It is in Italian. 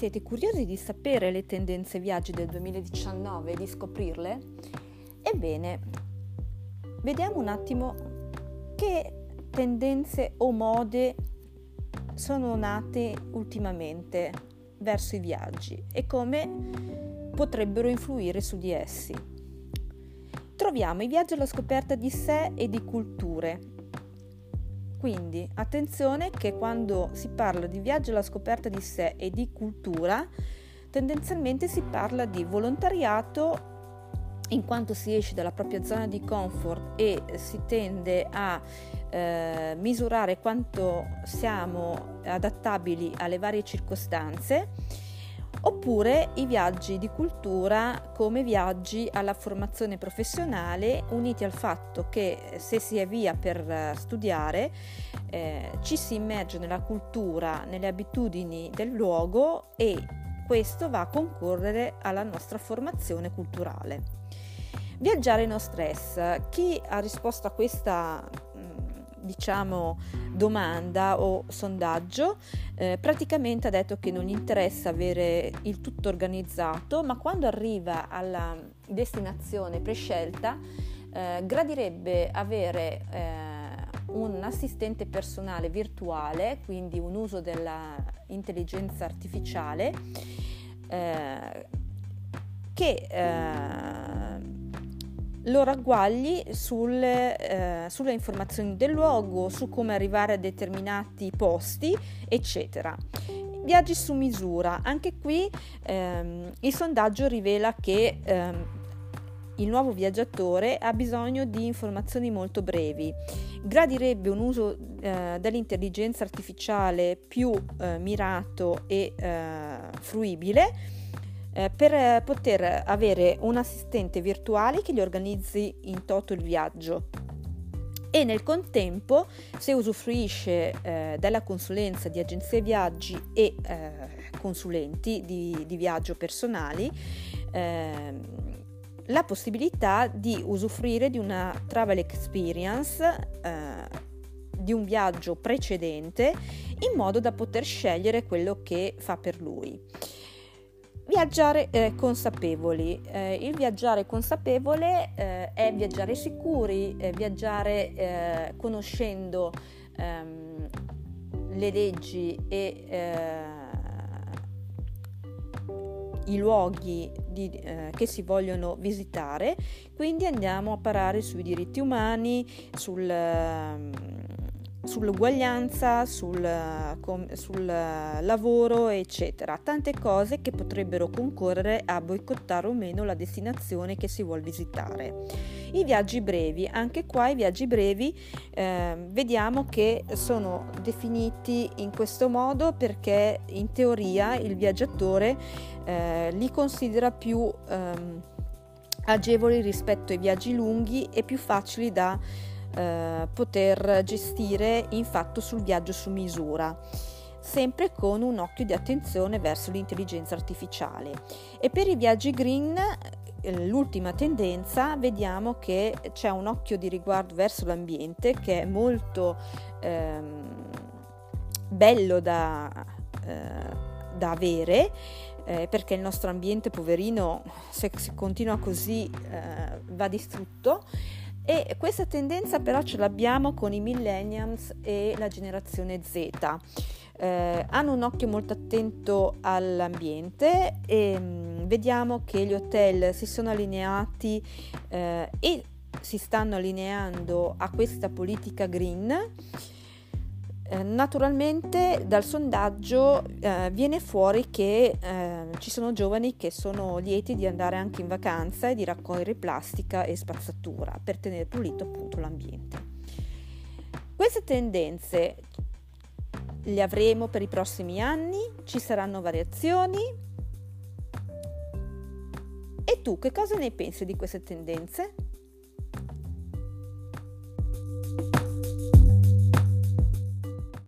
siete curiosi di sapere le tendenze viaggi del 2019 e di scoprirle? Ebbene, vediamo un attimo che tendenze o mode sono nate ultimamente verso i viaggi e come potrebbero influire su di essi. Troviamo i viaggi alla scoperta di sé e di culture, quindi attenzione che quando si parla di viaggio alla scoperta di sé e di cultura, tendenzialmente si parla di volontariato in quanto si esce dalla propria zona di comfort e si tende a eh, misurare quanto siamo adattabili alle varie circostanze oppure i viaggi di cultura come viaggi alla formazione professionale uniti al fatto che se si è via per studiare eh, ci si immerge nella cultura, nelle abitudini del luogo e questo va a concorrere alla nostra formazione culturale. Viaggiare no stress. Chi ha risposto a questa diciamo domanda o sondaggio eh, praticamente ha detto che non gli interessa avere il tutto organizzato ma quando arriva alla destinazione prescelta eh, gradirebbe avere eh, un assistente personale virtuale quindi un uso dell'intelligenza artificiale eh, che eh, lo ragguagli sulle, eh, sulle informazioni del luogo, su come arrivare a determinati posti, eccetera. Viaggi su misura, anche qui ehm, il sondaggio rivela che ehm, il nuovo viaggiatore ha bisogno di informazioni molto brevi, gradirebbe un uso eh, dell'intelligenza artificiale più eh, mirato e eh, fruibile eh, per poter avere un assistente virtuale che gli organizzi in toto il viaggio e nel contempo se usufruisce eh, della consulenza di agenzie viaggi e eh, consulenti di, di, viaggio personali eh, la possibilità di usufruire di una travel experience eh, di un viaggio precedente in modo da poter scegliere quello che fa per lui. Viaggiare eh, consapevoli. Eh, il viaggiare consapevole eh, è viaggiare sicuri, viaggiare eh, conoscendo ehm, le leggi e eh, i luoghi di, eh, che si vogliono visitare, quindi andiamo a parare sui diritti umani, sul sull'uguaglianza, sul, sul, lavoro, eccetera. Tante cose che potrebbero concorrere a boicottare o meno la destinazione che si vuole visitare. I viaggi brevi, anche qua i viaggi brevi eh, vediamo che sono definiti in questo modo perché in teoria il viaggiatore eh, li considera più ehm, agevoli rispetto ai viaggi lunghi e più facili da eh, poter gestire in fatto sul viaggio su misura sempre con un occhio di attenzione verso l'intelligenza artificiale. E per i viaggi green, eh, l'ultima tendenza, vediamo che c'è un occhio di riguardo verso l'ambiente che è molto ehm, bello da, eh, da avere. Eh, perché il nostro ambiente poverino se, se continua così eh, va distrutto e questa tendenza però ce l'abbiamo con i millennials e la generazione Z. Eh, hanno un occhio molto attento all'ambiente e mh, mm, vediamo che gli hotel si sono allineati eh, e si stanno allineando a questa politica green naturalmente dal sondaggio eh, viene fuori che eh, ci sono giovani che sono lieti di andare anche in vacanza e di raccogliere plastica e spazzatura per tenere pulito appunto l'ambiente. Queste tendenze le avremo per i prossimi anni, ci saranno variazioni. E tu che cosa ne pensi di queste tendenze?